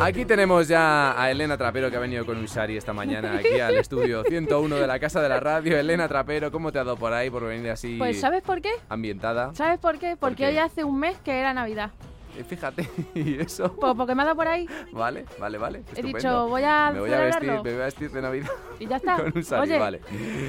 Aquí tenemos ya a Elena Trapero que ha venido con un sari esta mañana aquí al estudio 101 de la Casa de la Radio. Elena Trapero, ¿cómo te ha dado por ahí por venir así Pues ¿sabes por qué? ambientada? ¿Sabes por qué? Porque qué? hoy hace un mes que era Navidad. Eh, Fíjate, y eso. Pues porque me ha dado por ahí Vale, vale, vale. He dicho, voy a me voy a vestir, me voy a vestir de Navidad y ya está. con un sari, Oye, vale.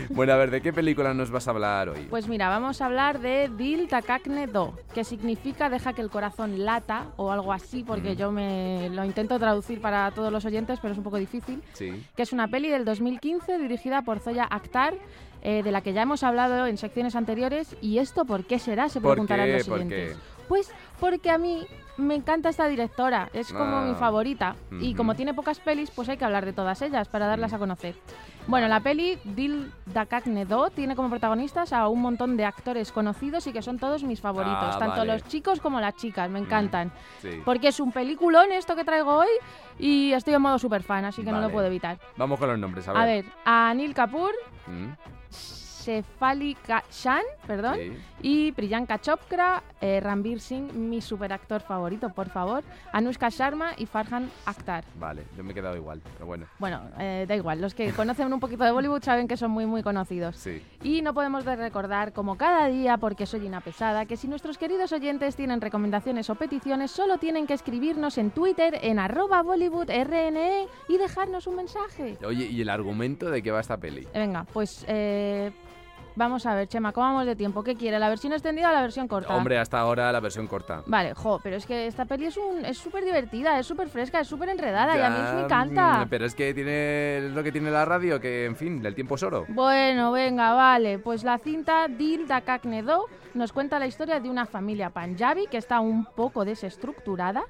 Bueno, a ver, ¿de qué película nos vas a hablar hoy? pues mira, vamos a hablar de Dil Takakne Do, que significa deja que el corazón lata o algo así, porque Mm. yo me lo intento traducir para todos los oyentes, pero es un poco difícil. Sí. que es una peli del 2015 dirigida por Zoya Akhtar, eh, de la que ya hemos hablado en secciones anteriores. ¿Y esto por qué será? Se ¿Por preguntarán los ¿Por siguientes. Pues porque a mí me encanta esta directora, es como Ah. mi favorita. Y como tiene pocas pelis, pues hay que hablar de todas ellas para darlas a conocer. Bueno, la peli Dil Dakakne Do tiene como protagonistas a un montón de actores conocidos y que son todos mis favoritos, Ah, tanto vale. los chicos como las chicas, me encantan. Sí. Porque es un peliculón esto que traigo hoy y estoy en modo super fan, así que no lo puedo evitar. Vamos con los nombres, a ver. A ver, a Anil Kapoor, Mm, Shefali Shan, perdón, sí. y Priyanka Chopra, eh, Ranbir Singh, mi superactor favorito, por favor, Anushka Sharma y Farhan Akhtar. Vale, yo me he quedado igual, pero bueno. Bueno, eh, da igual, los que conocen un poquito de Bollywood saben que son muy, muy conocidos. Sí. Y no podemos de recordar, como cada día, porque soy una pesada, que si nuestros queridos oyentes tienen recomendaciones o peticiones, solo tienen que escribirnos en Twitter en arroba BollywoodRNE y dejarnos un mensaje. Oye, ¿y el argumento de qué va esta peli? Venga, pues eh, vamos a ver, Chema, ¿cómo vamos de tiempo? ¿Qué quiere? ¿La versión extendida o la versión corta? Hombre, hasta ahora la versión corta. Vale, jo, pero es que esta peli es un, es súper divertida, es súper fresca, es súper enredada y a mí me encanta. mm, Pero es que tiene es lo que tiene la radio, que en fin, el tiempo es oro. Bueno, venga, vale. Pues la cinta Dil Do nos cuenta la historia de una familia panjabi que está un poco desestructurada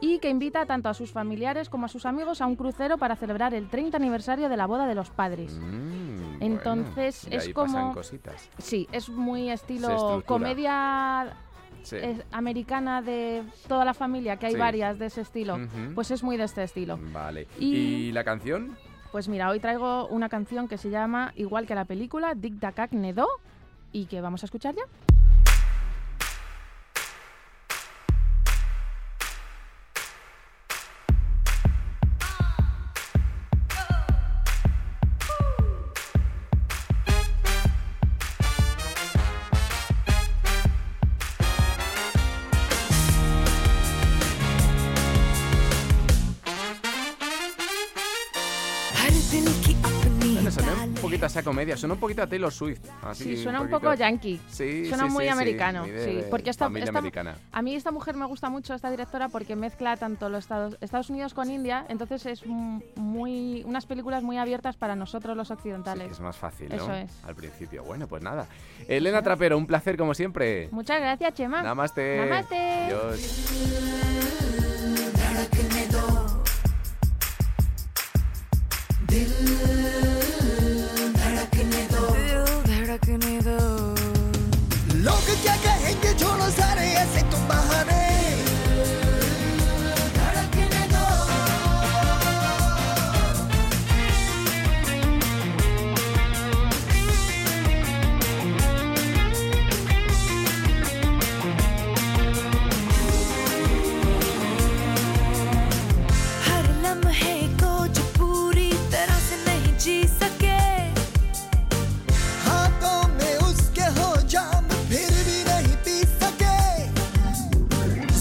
y que invita tanto a sus familiares como a sus amigos a un crucero para celebrar el 30 aniversario de la boda de los padres. Mm, Entonces, bueno, es ahí como- pasan cositas. Sí, es muy estilo comedia Sí. eh, americana de toda la familia, que hay Sí. varias de ese estilo. Pues es muy de este estilo. Vale. y- ¿Y la canción? Pues mira, hoy traigo una canción que se llama, igual que la película, Dik Dakak Nedo, y que vamos a escuchar ya. me sonó un poquito a esa comedia, suena un poquito a Taylor Swift. Sí, suena un, poco yankee. Sí, suena muy americano. Sí, porque esta, esta, americana. A mí esta mujer me gusta mucho, esta directora, porque mezcla tanto los Estados, Estados Unidos con India, entonces es muy unas películas muy abiertas para nosotros los occidentales. es más fácil. Eso es. Al principio. Bueno, pues nada. Elena Trapero, un placer como siempre. Muchas gracias, Chema. Namaste. Namaste. Adiós.